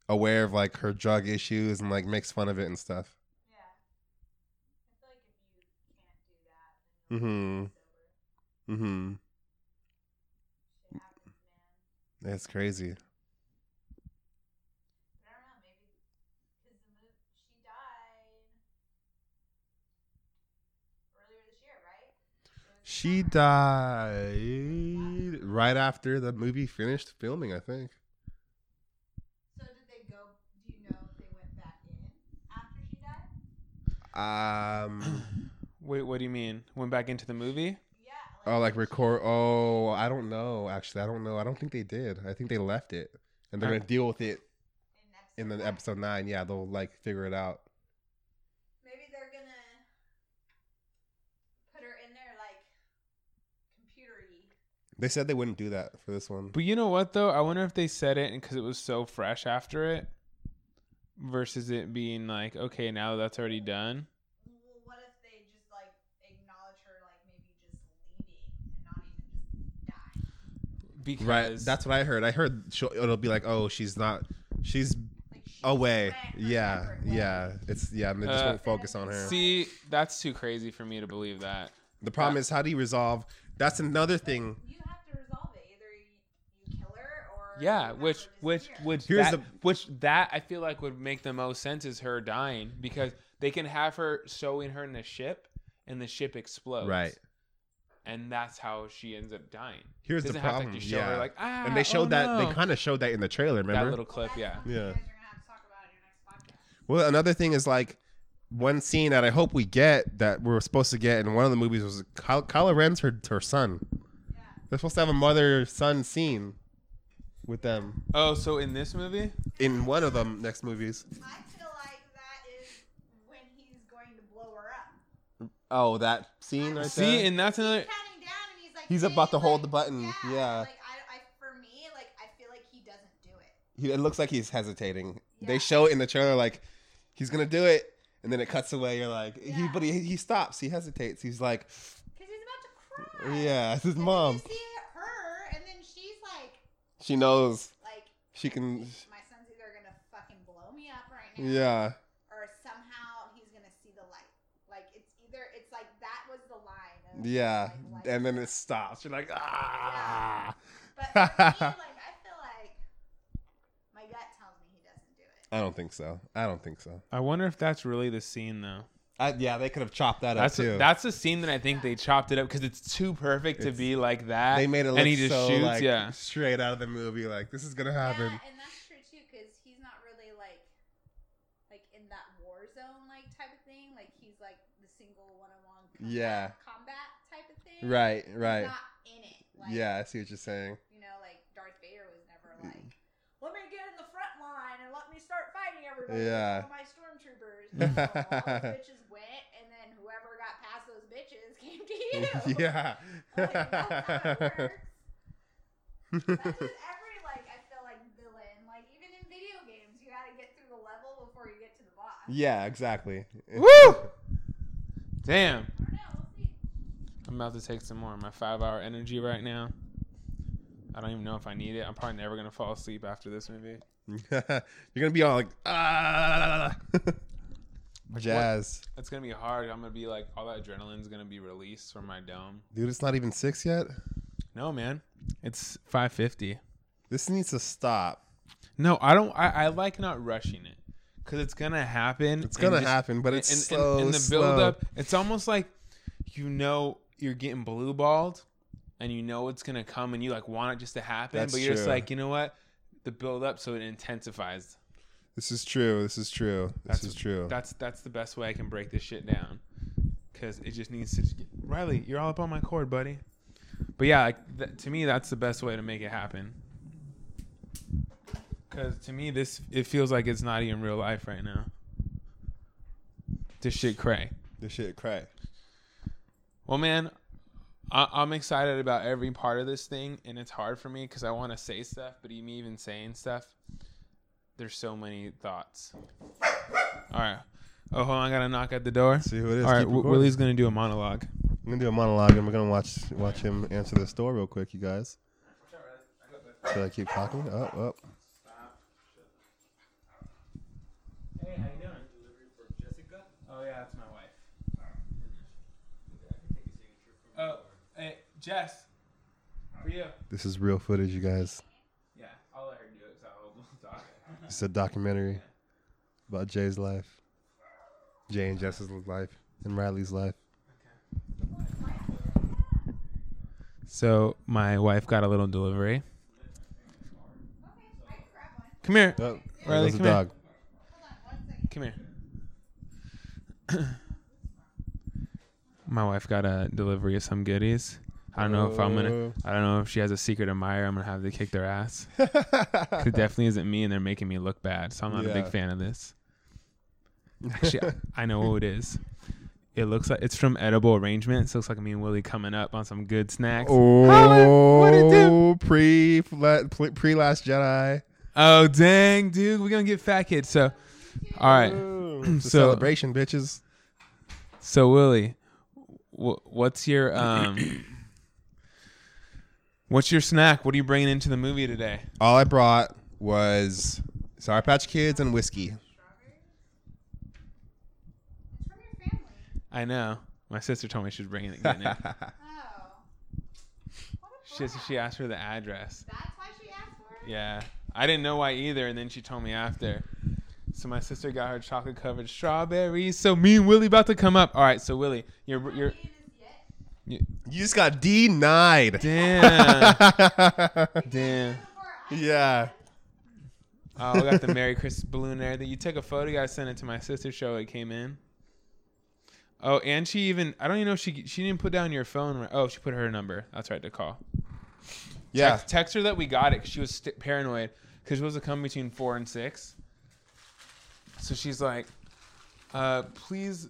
aware of like her drug issues and like makes fun of it and stuff. Yeah. I feel like if you can't do that, then you'll Mhm. be sober. Mm-hmm. Shit happens, man. It's crazy. But I don't know, maybe because the move she died earlier this year, right? It was She died right after the movie finished filming, I think. So did they go? Do you know if they went back in after she died? Um Wait, what do you mean? Went back into the movie? Yeah. oh like record oh, I don't know. Actually, I don't know. I don't think they did. I think they left it. And they're I- gonna deal with it in, in the episode nine. Yeah, they'll like figure it out. Maybe they're gonna put her in there like computery. They said they wouldn't do that for this one. But you know what though? I wonder if they said it because it was so fresh after it, versus it being like, okay, now that's already done. Well, what if they just like acknowledge her like maybe just leaving and not even just dying? Because Right. That's what I heard. I heard she'll, it'll be like, oh, she's not. She's Like she away. Yeah. Yeah. It's yeah. And they just Uh, won't focus on her. see, that's too crazy for me to believe that. The problem is, how do you resolve? That's another thing. You have to resolve it. Either you, you kill her or you Yeah, which which which Here's that, the- which that I feel like would make the most sense is her dying because they can have her showing her in the ship and the ship explodes. Right. And that's how she ends up dying. Here's the Doesn't have to, problem. like, show yeah. her like ah and they showed oh, that. no. They kind of showed that in the trailer. Remember? that little clip, yeah. Yeah. You guys are gonna have to talk about in your next podcast. Well, another thing is like one scene that I hope we get that we're supposed to get in one of the movies was Ky- Kylo Ren's her her son. Yeah. They're supposed to have a mother son scene with them Oh, so in this movie? in one of them next movies. I feel like that is when he's going to blow her up. Oh, that scene right there. See, there. and that's another Counting down, and he's like, He's about to hold the button. Yeah. Like I, I, for me, like I feel like he doesn't do it. he, it looks like he's hesitating. They Yeah. show it in the trailer like he's gonna do it, and then it cuts away. You're like, he, Yeah. but he, he stops. He hesitates. He's like, Because he's about to cry. yeah, it's his And then mom. You see her, and then she's like, She knows like she can. my son's either gonna fucking blow me up right now, Yeah, or somehow he's gonna see the light. Like it's either it's like that was the line. Of, yeah, like, and then it stops. You're like, ah. But for me, like I feel like my gut tells me he doesn't do it. I don't think so. I don't think so. I wonder if that's really the scene though. I, yeah, they could have chopped that That's up too. that's the scene that I think they chopped it up because it's too perfect to be like that. they made it look and he just so shoots. like yeah, straight out of the movie. Like this is gonna happen. Yeah, and that's true too, because he's not really like, like in that war zone like type of thing. Like he's like the single one-on-one combat, Yeah. combat type of thing. Right, He's right. not in it. Like, yeah, I see what you're saying. You know, like Darth Vader was never mm. like, let me get in the front line and let me start fighting everybody. Yeah. my stormtroopers. No, all those bitches went, and then whoever got past those bitches came to you. yeah. Like, that's how it works. That's with every like I feel like villain. Like even in video games, you got to get through the level before you get to the boss. yeah, exactly. Woo! Damn, I don't know. We'll see. I'm about to take some more. Of my five hour energy right now. I don't even know if I need it. I'm probably never gonna fall asleep after this movie. You're gonna be all like ah, jazz, It's gonna be hard. I'm gonna be like all that adrenaline's gonna be released from my dome. dude. It's not even six yet. No, man. It's 550. This needs to stop. No, I don't. I, I like not rushing it because it's gonna happen. It's gonna just- happen, but it's and, slow, and, and the slow. build up. It's almost like you know you're getting blue balled, and you know it's gonna come, and you like want it just to happen, That's but you're just like, you know what? The build up, so it intensifies. This is true. This is true. This That's is true. That's that's the best way I can break this shit down, because it just needs to. Get, Riley, you're all up on my cord, buddy. But yeah, like, th- to me, that's the best way to make it happen. Because to me, this it feels like it's not even real life right now. This shit cray. This shit cray. Well, man, I- I'm excited about every part of this thing, and it's hard for me because I want to say stuff, but me even saying stuff, there's so many thoughts. All right. Oh, hold on, I gotta knock at the door. See who it is. All right, Keep w- Willie's gonna do a monologue. I'm gonna do a monologue, and we're gonna watch watch him answer this door real quick, you guys. Should I keep talking? Oh, oh. Hey, how you doing? Delivery for Jessica. Oh yeah, that's my wife. Oh, hey, Jess. For you. This is real footage, you guys. Yeah, I'll let her do it. So I'll talk. It's a documentary about Jay's life, Jay and Jess's life, and Riley's life. So my wife got a little delivery. Okay, I can grab one. Come here. Oh, Riley, come here. dog. Hold on one second. Come here. My wife got a delivery of some goodies. I don't know if I'm gonna. I don't know if she has a secret admirer. I'm gonna have to kick their ass. It definitely isn't me, and they're making me look bad. So I'm not a big fan of this. Actually, I know who it is. It looks like it's from Edible Arrangements. It looks like me and Willie coming up on some good snacks. Oh, What it do? pre pre Last Jedi. Oh dang, dude, we're gonna get fat kids. So, all right. Ooh, it's a So- celebration, bitches. So Willie, wh- what's your um, what's your snack? What are you bringing into the movie today? All I brought was Sour Patch Kids and whiskey. It's from family. I know my sister told me she was bringing it. Getting it. Oh. She, she asked for the address. That's why she asked for it? Yeah, I didn't know why either, and then she told me after. So my sister got her chocolate covered strawberries. So me and Willie about to come up. All right, so Willie, you're you're Not eating this yet. You just got denied. damn damn. Yeah. Oh, I got the Merry Christmas balloon there. That you took a photo. You gotta send it to my sister. Show it came in. Oh, and she even I don't even know if she she didn't put down your phone. Oh, she put her number. That's right to call. Yeah. Text, text her that we got it. 'cause she was st- paranoid because she was to come between four and six. So she's like, uh, please.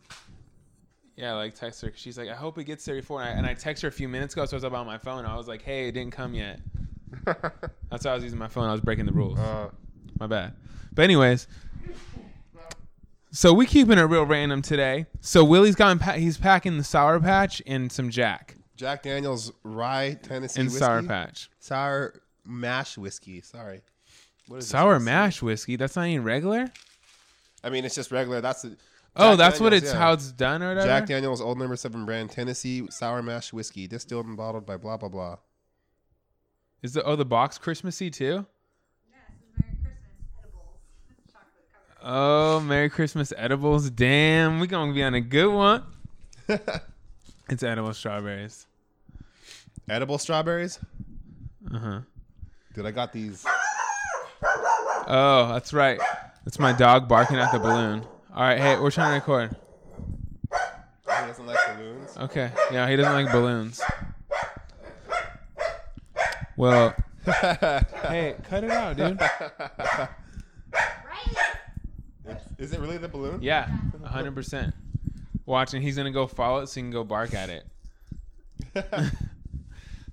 Yeah, like text her. She's like, I hope it gets there before. And I, and I text her a few minutes ago, so I was up on my phone. I was like, hey, it didn't come yet. That's why I was using my phone. I was breaking the rules. Uh, My bad. But anyways, so we keeping it real random today. So Willie's gotten pa- he's packing the Sour Patch and some Jack Jack Daniels Rye Tennessee and whiskey. Sour Patch. Sour mash whiskey. Sorry. What is this? Sour mash whiskey. That's not even regular. I mean, it's just regular. That's the. Oh, Jack that's what it's yeah. how it's done or whatever. Jack Daniels Old Number Seven brand Tennessee Sour Mash Whiskey, distilled and bottled by blah blah blah. Is the oh the box Christmassy too? Yeah, Merry Christmas edibles. Chocolate. Oh, Merry Christmas edibles. Damn, we gonna be on a good one. It's edible strawberries. Edible strawberries. Uh huh. Dude, I got these. Oh, that's right. That's my dog barking at the balloon. All right, hey, we're trying to record. He doesn't like balloons. Okay. Yeah, he doesn't like balloons. Well, hey, cut it out, dude. Right? Is it really the balloon? Yeah, 100%. Watch, and he's going to go follow it so he can go bark at it.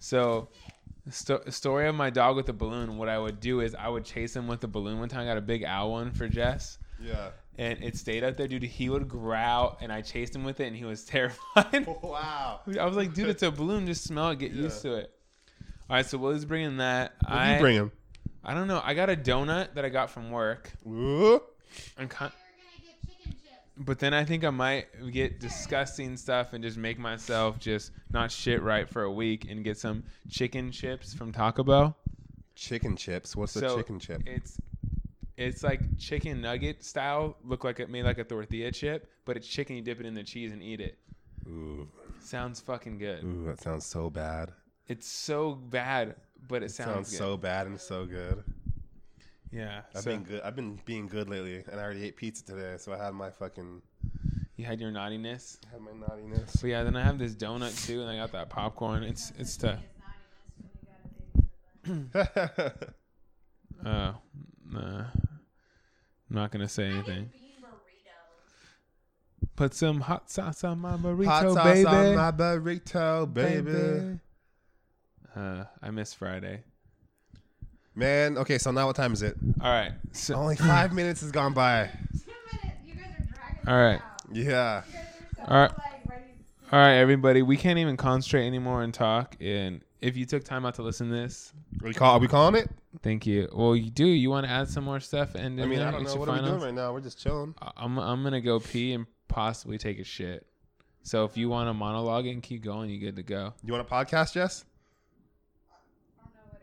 So, sto- story of my dog with the balloon. What I would do is I would chase him with the balloon. One time, I got a big owl one for Jess. Yeah. and it stayed up there, dude. He would growl, and I chased him with it, and he was terrified. Wow. I was like, dude, it's a balloon. Just smell it. Get Yeah. used to it. All right, so Willie's bringing that. What I you bring him? I don't know. I got a donut that I got from work. Ooh. I'm kind, You're gonna get chicken chips. but then I think I might get disgusting stuff and just make myself just not shit right for a week and get some chicken chips from Taco Bell. Chicken chips. What's a chicken chip? It's it's like chicken nugget style. Look like it made like a tortilla chip, but it's chicken. You dip it in the cheese and eat it. Ooh. Sounds fucking good. Ooh, that sounds so bad. It's so bad, but it sounds, Sounds good. so bad and so good. yeah. I've so been good. I've been being good lately, and I already ate pizza today, so I had my fucking you had your naughtiness. had my naughtiness. But yeah, then I have this donut too, and I got that popcorn. It's it's tough. It's naughtiness when uh, I'm not gonna say anything. get. Put some hot sauce on my burrito, Hot sauce baby. on my burrito, baby. Uh, I miss Friday. Man, okay, so now what time is it? All right. So, Only five minutes has gone by. Two minutes. You guys are dragging All this right. out. Yeah. You guys are so All right. like ready. all right, everybody. We can't even concentrate anymore and talk. And if you took time out to listen to this, Are we, call, are we calling it? thank you. Well, you do. You want to add some more stuff? And I mean, I don't know. What are we doing right now? We're just chilling. I'm I'm gonna go pee and possibly take a shit. So if you want to monologue and keep going, you're good to go. You want a podcast, Jess? I don't know what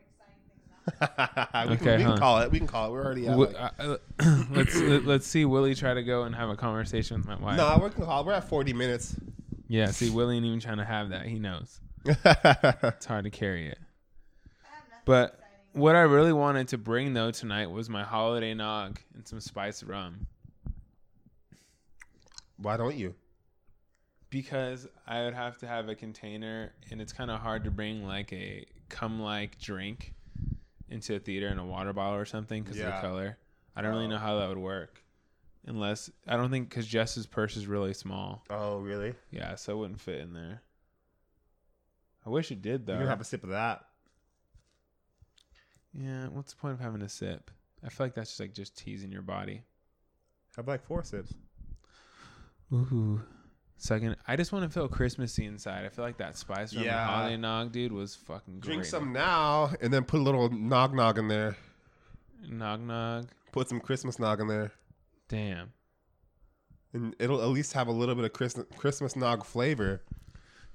exciting things we Okay, can, we huh. can call it. We can call it. We're already at Wi- like, uh, uh, let's let, let's see Willie try to go and have a conversation with my wife. No, we're, call, we're at 40 minutes. Yeah, see Willie ain't even trying to have that. He knows it's hard to carry it. I have nothing But what I really wanted to bring though tonight was my holiday nog and some spiced rum Why don't you? because I would have to have a container and it's kind of hard to bring like a cum like drink into a theater in a water bottle or something because of the color. I don't really Oh. know how that would work. Unless I don't think because Jess's purse is really small. Oh, really? Yeah, so it wouldn't fit in there. I wish it did though. You can have a sip of that. yeah, what's the point of having a sip? I feel like that's just like just teasing your body. Have like four sips. Ooh. Second, I just want to feel Christmassy inside. I feel like that spice rum Yeah. and holiday nog, dude, was fucking great. Drink some now, and then put a little nog nog in there. nog nog. Put some Christmas nog in there, Damn. and it'll at least have a little bit of Christmas Christmas nog flavor.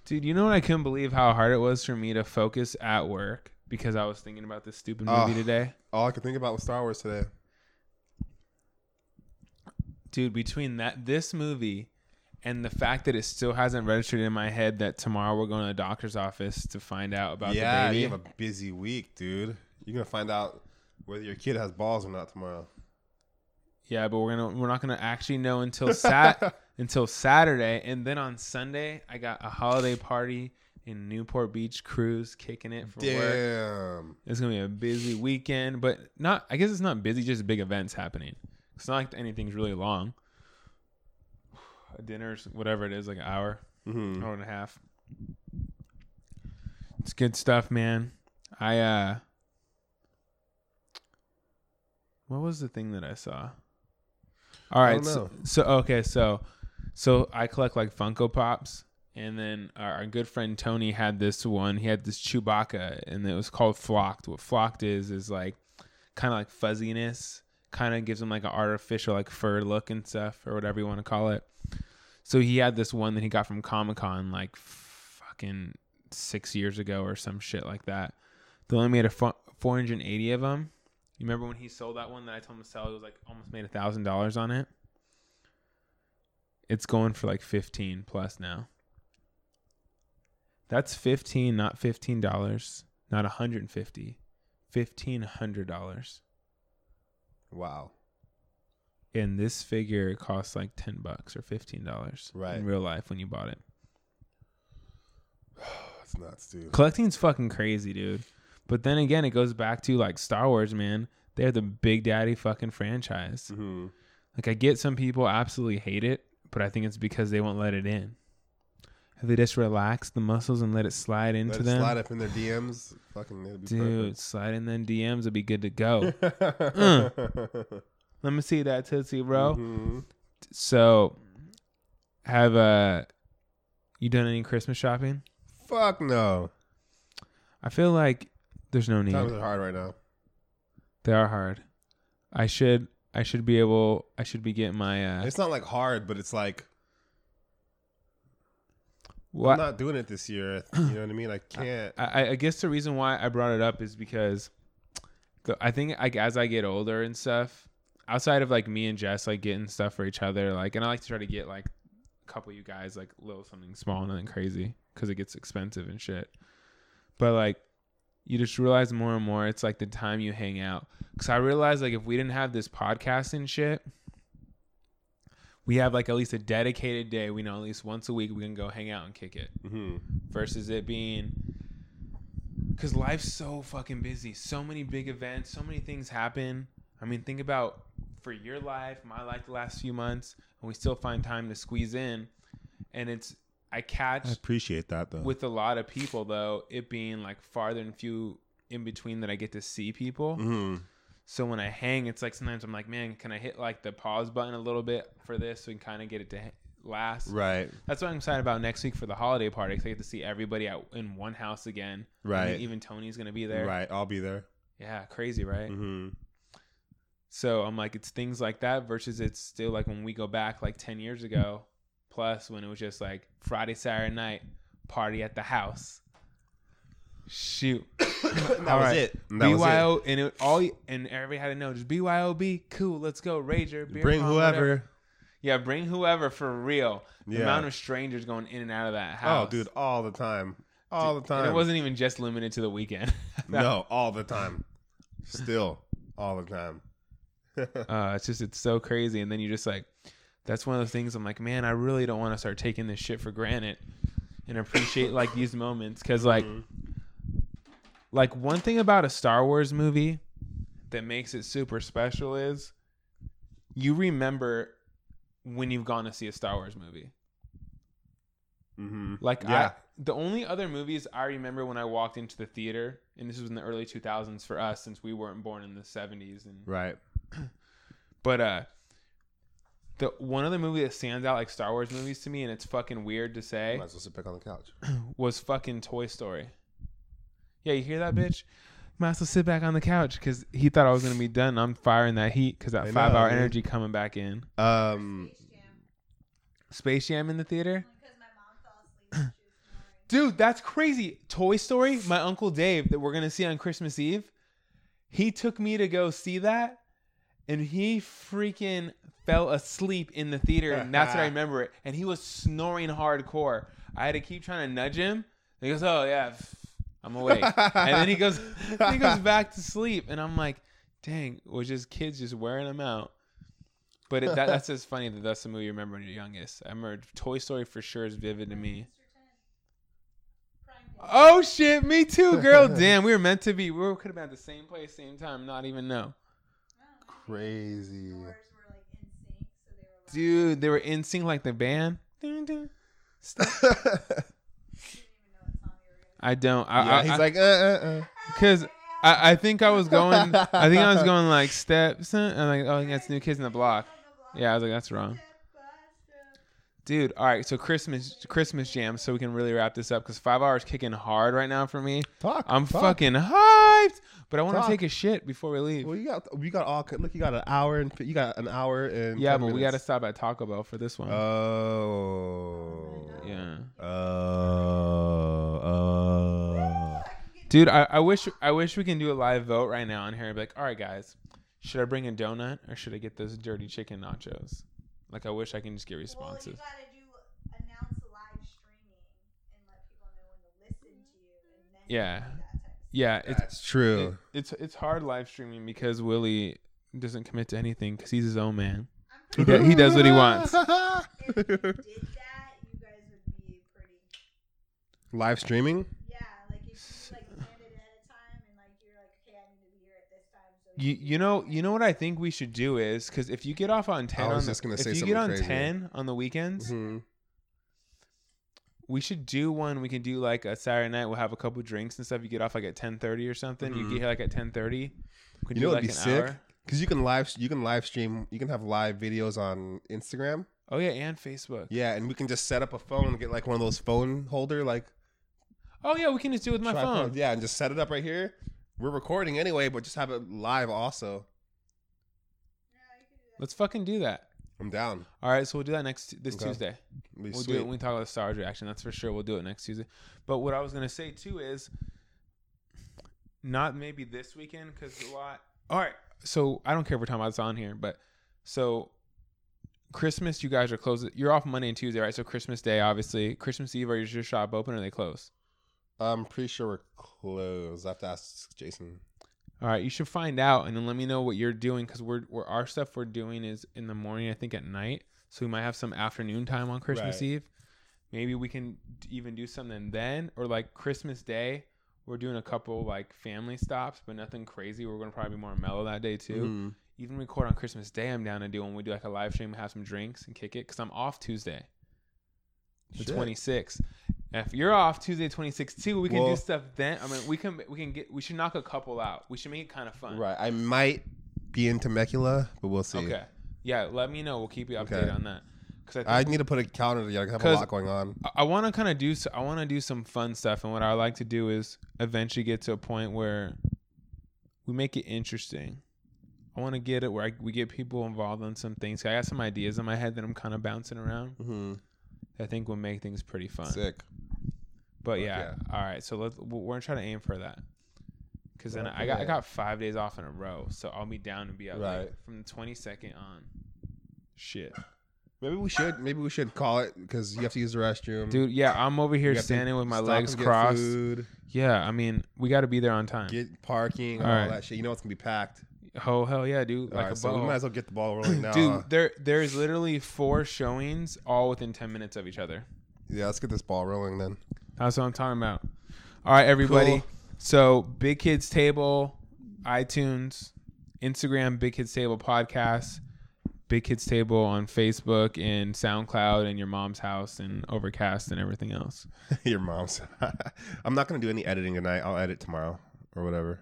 Dude, you know what? I couldn't believe how hard it was for me to focus at work because I was thinking about this stupid movie Oh. today. All I could think about was Star Wars today. Dude, between that this movie and the fact that it still hasn't registered in my head that tomorrow we're going to the doctor's office to find out about yeah, the baby. you have a busy week, dude. You're gonna find out whether your kid has balls or not tomorrow. yeah, but we're gonna we're not gonna actually know until sat until Saturday, and then on Sunday I got a holiday party in Newport Beach cruise, kicking it for work. Damn. It's gonna be a busy weekend, but not. I guess it's not busy, just big events happening. It's not like anything's really long. A dinner's whatever it is, like an hour, hmm hour and a half. It's good stuff, man. I uh, what was the thing that I saw? All right, so, so okay, so so I collect like Funko Pops, and then our, our good friend Tony had this one. He had this Chewbacca, and it was called Flocked. What Flocked is is like kind of like fuzziness, kind of gives him like an artificial like fur look and stuff, or whatever you want to call it. So he had this one that he got from Comic Con like fucking six years ago or some shit like that. They only made a fu- 480 of them. You remember when he sold that one that I told him to sell? It was like almost made a thousand dollars on it. It's going for like 15 plus now. That's 15, not $15, not 150. $1,500. Wow. And this figure costs like 10 bucks or $15 Right. in real life when you bought it. That's nuts, dude. Collecting's fucking crazy, dude. But then again, it goes back to like Star Wars, man. They're the big daddy fucking franchise. hmm Like I get some people absolutely hate it, but I think it's because they won't let it in. If they just relax the muscles and let it slide into Let it them, slide up in their DMs. Fucking, be dude, slide in them DMs would be good to go. perfect. Let me see that tootsie roll. Mhm. So, have uh, you done any Christmas shopping? Fuck no. I feel like there's no need. Times are hard right now. They are hard. I should I should be able I should be getting my uh It's not like hard, but it's like what I'm not doing it this year. You know what I mean? I can't. I, I guess the reason why I brought it up is because the- I think like as I get older and stuff, outside of like me and Jess like getting stuff for each other, like and I like to try to get like a couple of you guys like little something small, nothing crazy, because it gets expensive and shit. But like you just realize more and more it's like the time you hang out. Cause I realized like if we didn't have this podcast and shit, we have like at least a dedicated day. We know at least once a week we can go hang out and kick it hmm versus it being because life's so fucking busy so many big events so many things happen i mean think about for your life my life the last few months and we still find time to squeeze in and it's i catch I appreciate that though. with a lot of people though it being like farther and few in between that i get to see people hmm so when i hang it's like sometimes i'm like man can i hit like the pause button a little bit for this can kind of get it to last Right. that's what I'm excited about next week for the holiday party. 'cause I get to see everybody out in one house again. I mean, Right. even Tony's gonna be there. Right. I'll be there. Yeah, crazy, right? hmm So I'm like, it's things like that versus it's still like when we go back like ten years ago, plus when it was just like Friday, Saturday night, party at the house. Shoot. that All was right. it. That was it. BYO and it all and everybody had to know just BYOB, cool, let's go, Rager, beer Bring pong, whatever. whoever. Yeah, bring whoever for real. The Yeah. amount of strangers going in and out of that house. Oh, dude, all the time. All the time. It wasn't even just limited to the weekend. no, all the time. Still, all the time. uh, it's just it's so crazy, and then you just like, that's one of the things. I'm like, man, I really don't want to start taking this shit for granted and appreciate like these moments because like, Mhm. like one thing about a Star Wars movie that makes it super special is you remember when you've gone to see a Star Wars movie. Mhm. Like Yeah. I, the only other movies I remember when I walked into the theater, and this was in the early 2000s for us since we weren't born in the 70s and Right. But uh the one other movie that stands out like Star Wars movies to me, and it's fucking weird to say, Might as well sit back on the couch. was fucking Toy Story. Yeah, you hear that, bitch? Might as well sit back on the couch because he thought I was gonna be done. I'm firing that heat because that I know, five hour dude. energy coming back in. Um, Space Jam. Space Jam in the theater, Because my mom fell asleep when she was snoring. dude. That's crazy. Toy Story. My uncle Dave that we're gonna see on Christmas Eve. He took me to go see that, and he freaking fell asleep in the theater, and that's what I remember it. And he was snoring hardcore. I had to keep trying to nudge him. And he goes, "Oh yeah, I'm awake." and then he goes, he goes back to sleep, and I'm like, "Dang, was just kids just wearing them out." But it, that, that's just funny that that's the movie you remember when you're youngest. I remember Toy Story for sure is vivid to me. Oh shit, me too, girl. Damn, we were meant to be. We could have been at the same place, same time, not even know. crazy. Doors were like in sync, so they were like, Dude, they were in sync like the band. Dun, dun. I didn't even know what song you were gonna I don't. I, yeah, I, he's I, like, uh, uh, because I, I think I was going. I think I was going like steps. And I'm like, oh, that's New Kids in the Block. Yeah, I was like, that's wrong. Dude, all right. So Christmas, Christmas jam. So we can really wrap this up because five hours kicking hard right now for me. Talk. I'm talk. fucking hyped, but I want to take a shit before we leave. Well, you got we got all look. You got an hour and you got an hour and Yeah, 10 but we got to stop at Taco Bell for this one. Oh. yeah. Oh. Oh. Dude, I, I wish I wish we can do a live vote right now on here and be like, all right, guys, should I bring a donut or should I get those dirty chicken nachos? Like, I wish I can just get Well, you responses. gotta do announce live streaming and let people know when to listen to you, and then Yeah. do that type of stuff. Yeah, it's That's true. it- it's it's hard live streaming because Willie doesn't commit to anything because he's his own man. He, pretty do- he does what he wants. if you did that, you guys would be pretty. Live streaming. Yeah, like if you like planned it ahead of time and like you're like, okay, I need to be here at this time. So You you know you know what I think we should do is because if you get off on ten, I was on the, just gonna if say you something get on crazy. ten on the weekends, Mhm. we should do one. We can do like a Saturday night. We'll have a couple drinks and stuff. You get off like at ten thirty or something. You Mhm. get here like at ten thirty. You do know like what'd be sick? Because you can live you can live stream you can have live videos on Instagram. Oh yeah, and Facebook. Yeah, and we can just set up a phone and get like one of those phone holder like Oh yeah, we can just do it with my phone. Yeah, and just set it up right here. We're recording anyway, but just have it live also. Let's fucking do that. I'm down. All right, so we'll do that next this Okay. Tuesday. We'll do it when we talk about the Star Wars reaction. That's for sure. We'll do it next Tuesday. But what I was gonna say too is, not maybe this weekend because a lot. All right, so I don't care if we're talking about this on here, but so Christmas, you guys are closed. You're off Monday and Tuesday, right? So Christmas Day, obviously. Christmas Eve, are your shop open or are they closed? I'm pretty sure we're closed. I have to ask Jason. All right, you should find out and then let me know what you're doing because we're, we're our stuff we're doing is in the morning. I think at night, so we might have some afternoon time on Christmas Right. Eve. Maybe we can d- even do something then, or like Christmas Day. We're doing a couple like family stops, but nothing crazy. We're gonna probably be more mellow that day too. Mhm. Even record on Christmas Day. I'm down to do when we do like a live stream, have some drinks and kick it because I'm off Tuesday, the Shit. 26th. If you're off Tuesday 26th too, we can do stuff then. I mean, we can we can get we should knock a couple out. We should make it kind of fun. Right. I might be in Temecula, but we'll see. Okay. Yeah, let me know. We'll keep you updated Okay. on that. Because I need to put a calendar together. I have a 'Cause- lot going on. I, I want to kind of do. s- I want to do some fun stuff, and what I like to do is eventually get to a point where we make it interesting. I want to get it where I, we get people involved in some things. I got some ideas in my head that I'm kind of bouncing around. hmm that I think will make things pretty fun. Sick. But Fuck yeah, all right. So let's we're we're trying to aim for that. Because then Fuck I got I got five days off in a row, so I'll be down to be out like, Right. from the 22nd on. Shit. Maybe we should. Maybe we should call it because you have to use the restroom. Dude, yeah, I'm over here standing with my legs crossed. Food, Yeah, I mean, we got to be there on time. get parking, All all right. that shit. You know it's gonna be packed. Oh hell yeah, dude! Like right, a so we might as well get the ball rolling now. Dude, there there's literally four showings all within 10 minutes of each other. yeah, let's get this ball rolling then. That's what I'm talking about. All right, everybody. Cool. So, Big Kids Table, iTunes, Instagram, Big Kids Table podcast, Big Kids Table on Facebook and SoundCloud and your mom's house and Overcast and everything else. Your mom's. I'm not gonna do any editing tonight. I'll edit tomorrow or whatever.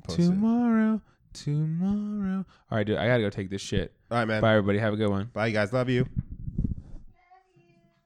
Post it. tomorrow, tomorrow. All right, dude, I got to go take this shit. All right, man. Bye, everybody. Have a good one. Bye, you guys. Love you.